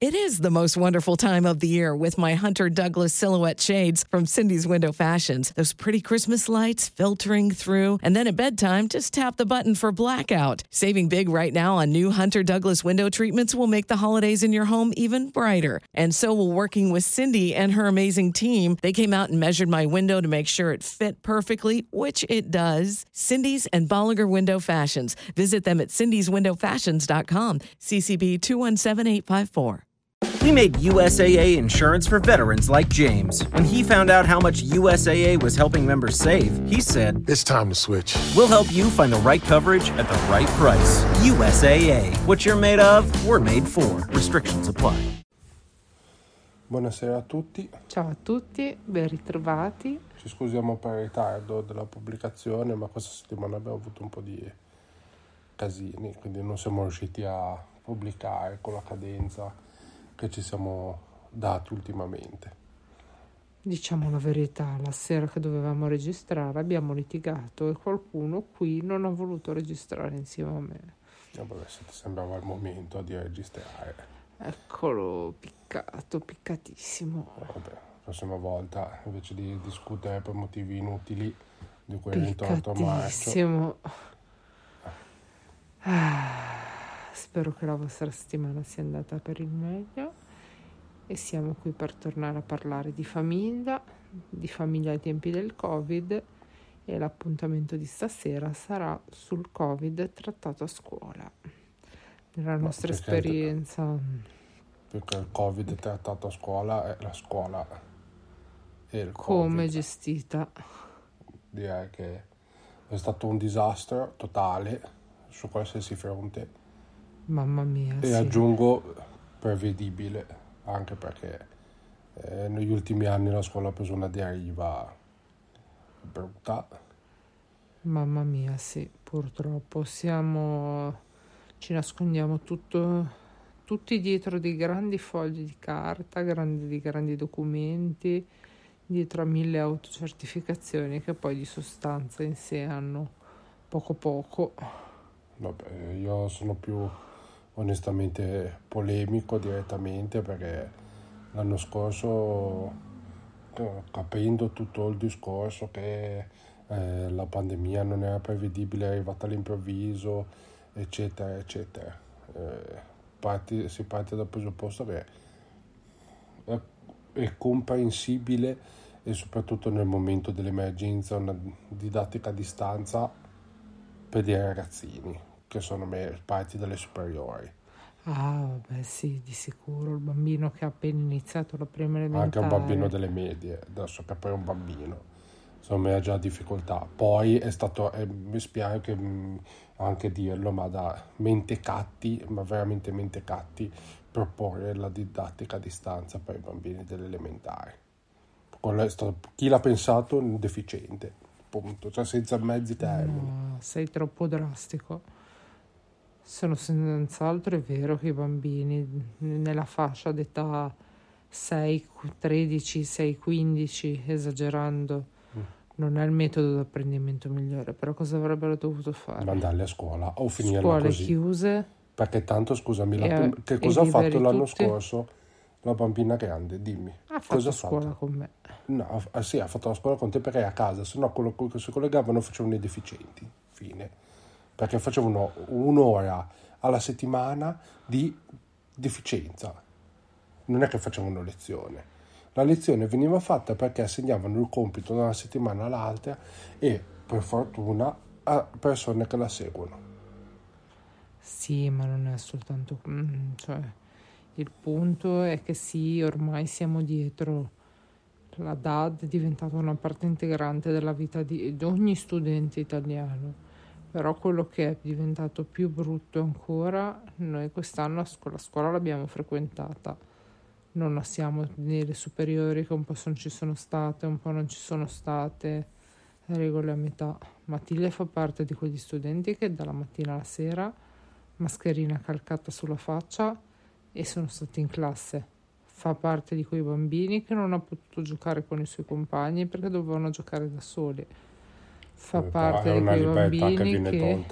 It is the most wonderful time of the year with my Hunter Douglas silhouette shades from Cindy's Window Fashions. Those pretty Christmas lights filtering through. And then at bedtime, just tap the button for blackout. Saving big right now on new Hunter Douglas window treatments will make the holidays in your home even brighter. And so will working with Cindy and her amazing team. They came out and measured my window to make sure it fit perfectly, which it does. Cindy's and Bolliger Window Fashions. Visit them at cindyswindowfashions.com. CCB 217854. We made USAA insurance for veterans like James. When he found out how much USAA was helping members save, he said, It's time to switch. We'll help you find the right coverage at the right price. USAA. What you're made of, we're made for. Restrictions apply. Buonasera a tutti, Ciao a tutti, ben ritrovati. ci scusiamo per il ritardo della pubblicazione, ma questa settimana abbiamo avuto un po' di casini, quindi non siamo riusciti a pubblicare con la cadenza che ci siamo dati ultimamente. Diciamo la verità, la sera che dovevamo registrare abbiamo litigato e qualcuno qui non ha voluto registrare insieme a me. E vabbè, se ti sembrava il momento di registrare. Eccolo, piccato, piccatissimo. Vabbè, la prossima volta invece di discutere per motivi inutili di quel 28 marzo, Piccatissimo. Ah, spero che la vostra settimana sia andata per il meglio e siamo qui per tornare a parlare di famiglia, di famiglia ai tempi del Covid e l'appuntamento di stasera sarà sul Covid trattato a scuola. Nella nostra perché- esperienza, perché il Covid trattato a scuola è la scuola e il come gestita? direi che è stato un disastro totale su qualsiasi fronte Mamma mia, e sì. aggiungo prevedibile anche perché eh, negli ultimi anni la scuola ha preso una deriva brutta Mamma mia, sì, purtroppo siamo, ci nascondiamo tutto, tutti dietro dei grandi fogli di carta, grandi, di grandi documenti, dietro a mille autocertificazioni che poi di sostanza in sé hanno poco poco. Vabbè, io sono più onestamente polemico direttamente perché l'anno scorso eh, capendo tutto il discorso che eh, la pandemia non era prevedibile, è arrivata all'improvviso, eccetera, eccetera. Eh, parti- si parte dal presupposto che è, è comprensibile e soprattutto nel momento dell'emergenza una didattica a distanza per dei ragazzini che sono me- parti dalle superiori. Ah, vabbè, sì, di sicuro, il bambino che ha appena iniziato la prima Anche elementare. un bambino delle medie, adesso che poi è un bambino, me ha già difficoltà. Poi è stato, eh, mi spiace mh, anche dirlo, ma da mentecatti, ma veramente mentecatti, proporre la didattica a distanza per i bambini delle elementari. Quello è stato, chi l'ha pensato un deficiente, punto, cioè senza mezzi termini. No, sei troppo drastico. Sono senz'altro è vero che i bambini nella fascia d'età 6, 13, 6, 15, esagerando, Mm. non è il metodo di apprendimento migliore, però cosa avrebbero dovuto fare? mandarli a scuola o finirla Scuole così. chiuse, Perché tanto, scusami, la- E- che cosa ha fatto l'anno tutti? scorso la bambina grande? Dimmi. ha fatto Cosa scuola fatto? con me. No, ah, sì, ha fatto la scuola con te perché è a casa, se no quello che si collegavano facevano i deficienti. Fine. Perché facevano un'ora alla settimana di deficienza. Non è che facevano lezione. La lezione veniva fatta perché assegnavano il compito da una settimana all'altra e per fortuna a persone che la seguono. Sì, ma non è soltanto... mm, cioè, il punto è che sì, ormai siamo dietro. La DAD è diventata una parte integrante della vita di, di ogni studente italiano. Però quello che è diventato più brutto ancora, noi quest'anno la scuola l'abbiamo frequentata. Non la siamo nelle superiori che un po' non ci sono state, un po' non ci sono state, regole a metà. Matilde fa parte di quegli studenti che dalla mattina alla sera mascherina calcata sulla faccia e sono stati in classe. Fa parte di quei bambini che non ha potuto giocare con i suoi compagni perché dovevano giocare da soli. Fa Eh, parte di quei che bambini che.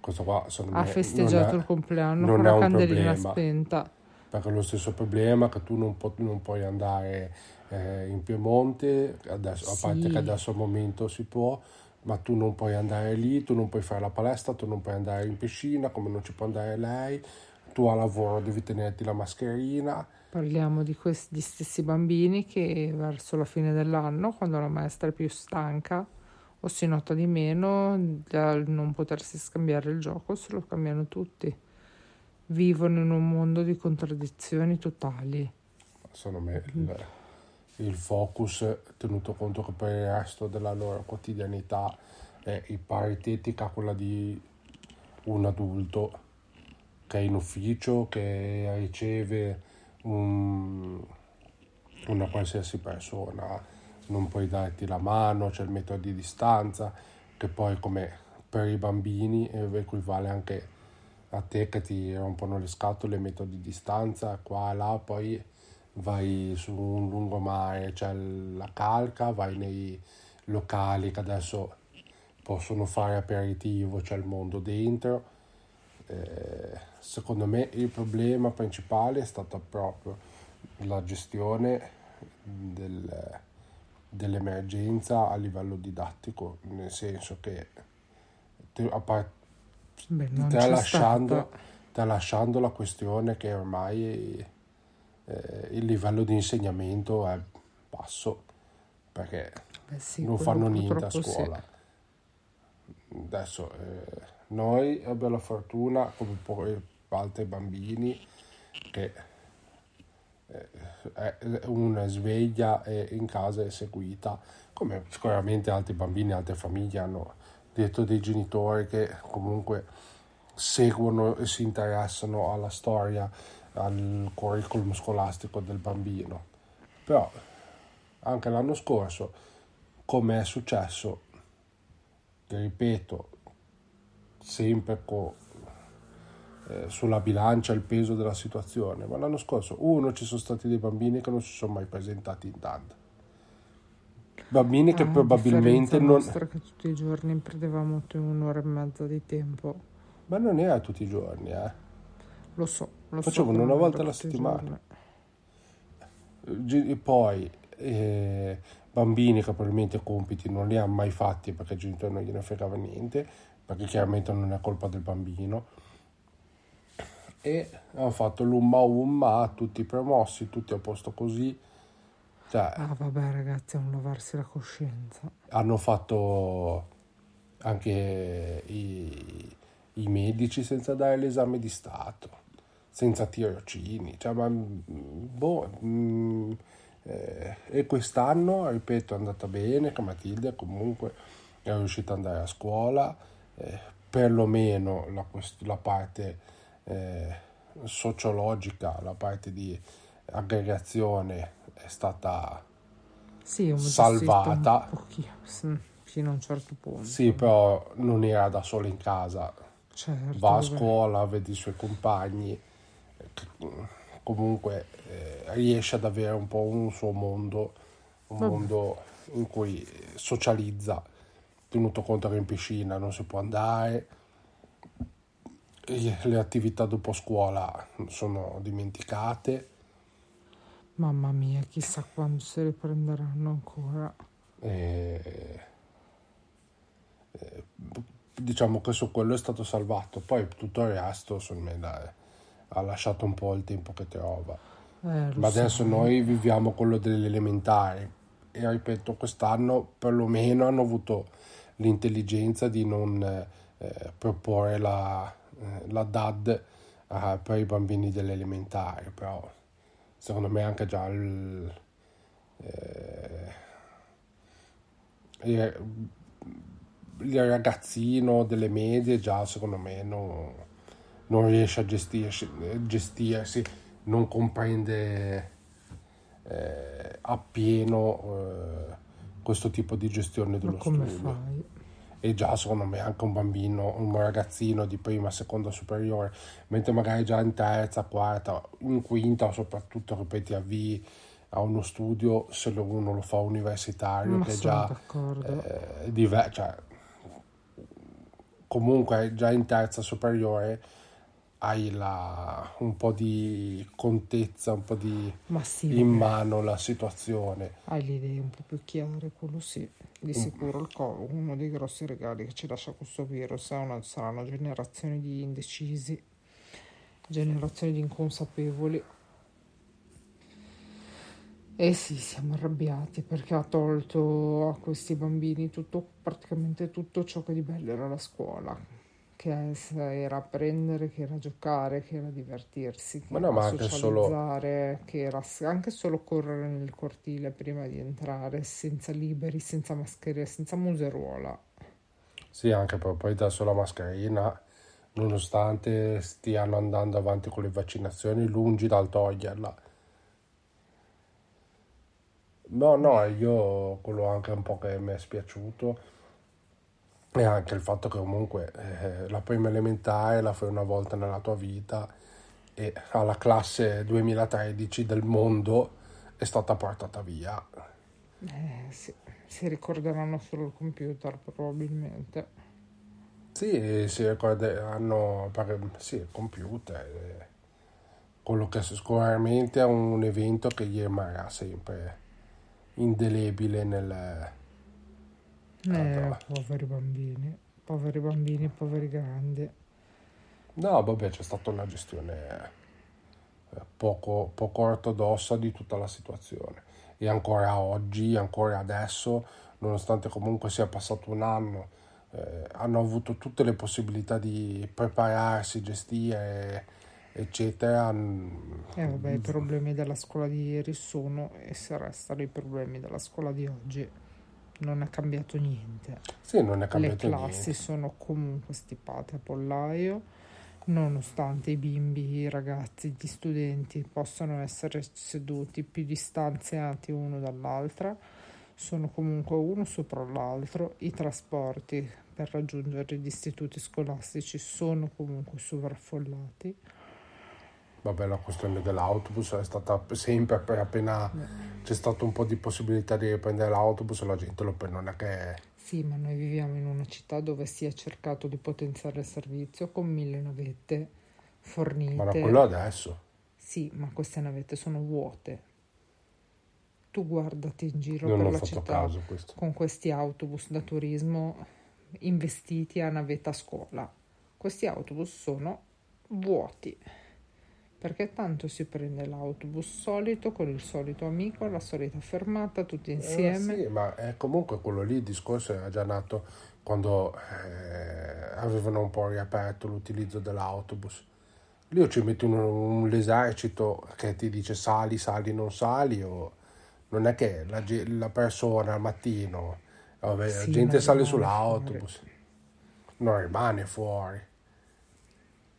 Questo qua ha festeggiato è- il compleanno con la candelina problema. spenta. perché è lo stesso problema che tu non, pu- non puoi andare eh, in Piemonte, adesso, a parte che adesso al momento si può, ma tu non puoi andare lì, tu non puoi fare la palestra, tu non puoi andare in piscina, come non ci può andare lei, tu a lavoro devi tenerti la mascherina. Parliamo di questi stessi bambini che verso la fine dell'anno, quando la maestra è più stanca o si nota di meno, al non potersi scambiare il gioco, se lo cambiano tutti vivono in un mondo di contraddizioni totali. Secondo me il, il focus, tenuto conto che per il resto della loro quotidianità è paritetica a quella di un adulto che è in ufficio, che riceve un, una qualsiasi persona, non puoi darti la mano, c'è il metodo di distanza, che poi come per i bambini equivale anche a te che ti rompono le scatole, metodi di distanza, qua e là, poi vai su un lungomare, c'è la calca, vai nei locali che adesso possono fare aperitivo, c'è il mondo dentro. Eh, secondo me il problema principale è stata proprio la gestione del, dell'emergenza a livello didattico, nel senso che a parte Beh, tralasciando, tralasciando, la questione che ormai eh, il livello di insegnamento è basso perché Beh, sì, non fanno niente a scuola. Sì. Adesso eh, noi abbiamo la fortuna, come poi altri bambini, che eh, una sveglia in casa è seguita, come sicuramente altri bambini, altre famiglie hanno dietro dei genitori che comunque seguono e si interessano alla storia, al curriculum scolastico del bambino. Però anche l'anno scorso, come è successo, ripeto, sempre con, eh, sulla bilancia il peso della situazione, ma l'anno scorso, uno, ci sono stati dei bambini che non si sono mai presentati in tanto bambini che ah, probabilmente non... nostra che tutti i giorni perdevamo un'ora e mezza di tempo. Ma non era tutti i giorni, eh. Lo so, lo Facevano so una volta alla settimana. E poi eh, bambini che probabilmente compiti non li hanno mai fatti perché il genitore non gliene fregava niente, perché chiaramente non è colpa del bambino. E hanno fatto l'umma umma, tutti promossi, tutti a posto così cioè, ah vabbè ragazzi, è un lavarsi la coscienza. Hanno fatto anche i, i medici senza dare l'esame di Stato, senza tirocini. Cioè, ma, boh, mh, mm, eh, e quest'anno, ripeto, è andata bene, che Matilde comunque è riuscita ad andare a scuola, eh, perlomeno la, la parte eh, sociologica, la parte di aggregazione è stata sì, salvata. fino a un certo punto. Sì, però non era da sola in casa. Certo, Va a scuola, vede i suoi compagni, comunque eh, riesce ad avere un po' un suo mondo, un vabbè. mondo in cui socializza, tenuto conto che in piscina non si può andare, le attività dopo scuola sono dimenticate Mamma mia, chissà quando si riprenderanno ancora. E, e, diciamo che su quello è stato salvato, poi tutto il resto me dai, ha lasciato un po' il tempo che trova. Eh, Ma adesso noi viviamo quello delle elementari e ripeto, quest'anno perlomeno hanno avuto l'intelligenza di non eh, proporre la, eh, la DAD eh, per i bambini delle elementari, però secondo me anche già il, eh, il, ragazzino delle medie già secondo me non, non riesce a gestirsi, gestirsi non comprende eh, appieno questo tipo di gestione dello come studio. E già secondo me anche un bambino, un ragazzino di prima, seconda superiore, mentre magari già in terza, quarta, in quinta soprattutto, ripeti, avvii a uno studio se uno lo fa universitario, Ma che già eh, diverso, cioè, comunque già in terza superiore hai la, un po' di contezza, un po' di Ma sì, in mano la situazione. hai le idee un po' più chiare, quello sì. Di sicuro il co- uno dei grossi regali che ci lascia questo virus una, sarà una generazione di indecisi, generazione di inconsapevoli. E sì, siamo arrabbiati perché ha tolto a questi bambini tutto, praticamente tutto ciò che di bello era la scuola, che era apprendere, che era giocare, che era divertirsi, che Ma no, era ma anche solo- socializzare, che era anche solo correre nel cortile prima di entrare, senza liberi, senza mascherine, senza museruola. Sì, anche per poi da sola mascherina, nonostante stiano andando avanti con le vaccinazioni, lungi dal toglierla. No, no, io quello anche un po' che mi è spiaciuto è anche il fatto che comunque eh, la prima elementare la fai una volta nella tua vita e alla classe 2013 del mondo è stata portata via. Eh, sì, si ricorderanno solo il computer probabilmente. Sì, si ricorderanno, sì, il computer, eh, quello che sicuramente è un evento che gli rimarrà sempre indelebile nel... Eh, poveri bambini, poveri bambini, poveri grandi. No, vabbè, c'è stata una gestione eh, poco, poco ortodossa di tutta la situazione e ancora oggi, ancora adesso, nonostante comunque sia passato un anno, eh, hanno avuto tutte le possibilità di prepararsi, gestire, eccetera. E vabbè, i problemi della scuola di ieri sono e se restano i problemi della scuola di oggi. Non è cambiato niente. Sì, non è Le cambiato classi niente. sono comunque stipate a pollaio, nonostante i bimbi, i ragazzi, gli studenti possano essere seduti più distanziati uno dall'altra, sono comunque uno sopra l'altro, i trasporti per raggiungere gli istituti scolastici sono comunque sovraffollati. Vabbè, la questione dell'autobus è stata sempre appena c'è stato un po' di possibilità di riprendere l'autobus, la gente lo non è che Sì, ma noi viviamo in una città dove si è cercato di potenziare il servizio con mille navette fornite. ma quello adesso. Sì, ma queste navette sono vuote. Tu guardati in giro Non per la città a con questi autobus da turismo investiti a navetta scuola. Questi autobus sono vuoti. Perché tanto si prende l'autobus solito con il solito amico, la solita fermata, tutti insieme. Eh, sì, ma eh, comunque quello lì il discorso era già nato quando eh, avevano un po' riaperto l'utilizzo dell'autobus. Lì o ci metti un, un esercito che ti dice sali, sali, non sali, o non è che la, la persona al mattino, vabbè, Sì, la gente sale rimane sull'autobus, non rimane fuori.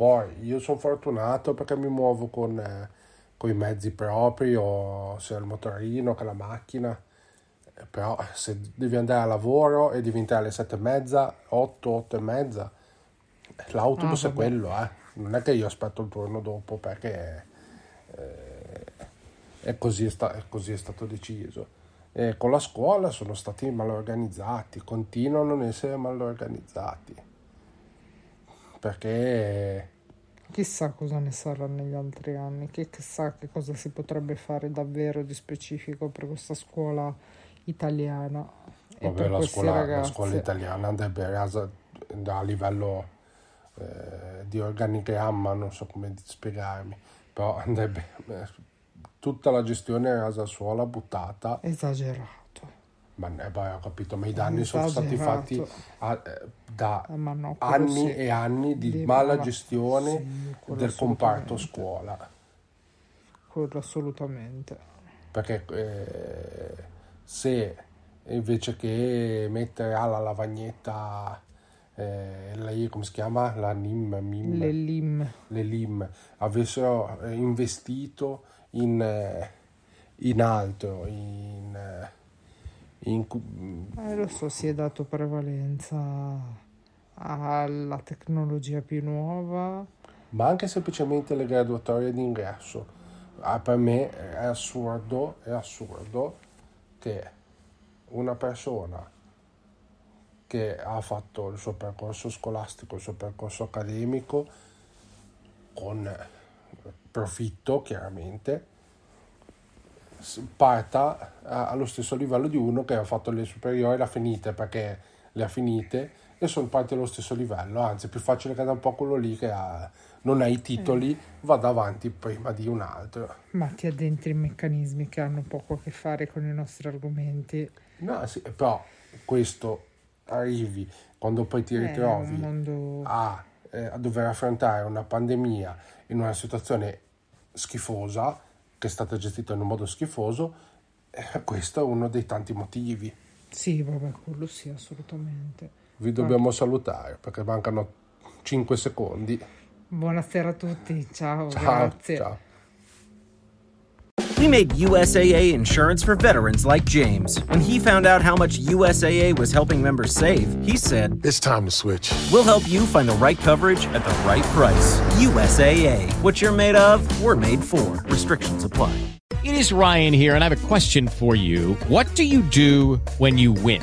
Poi io sono fortunato perché mi muovo con, eh, i mezzi propri, o sia il motorino che la macchina. Però se devi andare a lavoro e devi entrare alle sette e mezza, otto, otto e mezza, l'autobus Ah, è quello, eh. Non è che io aspetto il turno dopo perché eh, è, così, è sta- è così è stato deciso. E con la scuola sono stati mal organizzati, continuano ad essere mal organizzati. Perché Chissà cosa ne sarà negli altri anni, che chissà che cosa si potrebbe fare davvero di specifico per questa scuola italiana. Vabbè, la scuola, la scuola italiana andrebbe rasa a livello eh, di organigramma, non so come spiegarmi, però andrebbe eh, tutta la gestione rasa suolo, buttata, Esagerato. Ma beh, ho capito, ma i danni sono stati fatti Esagerato. a- da Eh, anni e anni di mala gestione sì, del comparto scuola. Quello assolutamente. perché eh, se invece che mettere alla lavagnetta eh, lei come si chiama la NIM, MIM, Le LIM. le LIM avessero eh, investito in, eh, in altro in, in cu- Eh, lo so, si è dato prevalenza alla tecnologia più nuova. ma anche semplicemente le graduatorie d'ingresso Ah, per me è assurdo è assurdo che una persona che ha fatto il suo percorso scolastico, il suo percorso accademico, con profitto chiaramente parta allo stesso livello di uno che ha fatto le superiori, le ha finite perché le ha finite e sono parti allo stesso livello, anzi è più facile che da un po' quello lì che ha, non ha i titoli vada avanti prima di un altro. Ma ti addentri in meccanismi che hanno poco a che fare con i nostri argomenti. No, sì, però questo arrivi quando poi ti ritrovi mondo... a, eh, a dover affrontare una pandemia in una situazione schifosa che è stata gestita in un modo schifoso, eh, questo è uno dei tanti motivi. Sì, vabbè, quello sì, assolutamente. Vi dobbiamo Guarda. salutare perché mancano 5 secondi. Buonasera a tutti, ciao, ciao grazie. Ciao. We made USAA insurance for veterans like James. When he found out how much USAA was helping members save, he said, It's time to switch. We'll help you find the right coverage at the right price. USAA. What you're made of, we're made for. Restrictions apply. It is Ryan here, and I have a question for you. What do you do when you win?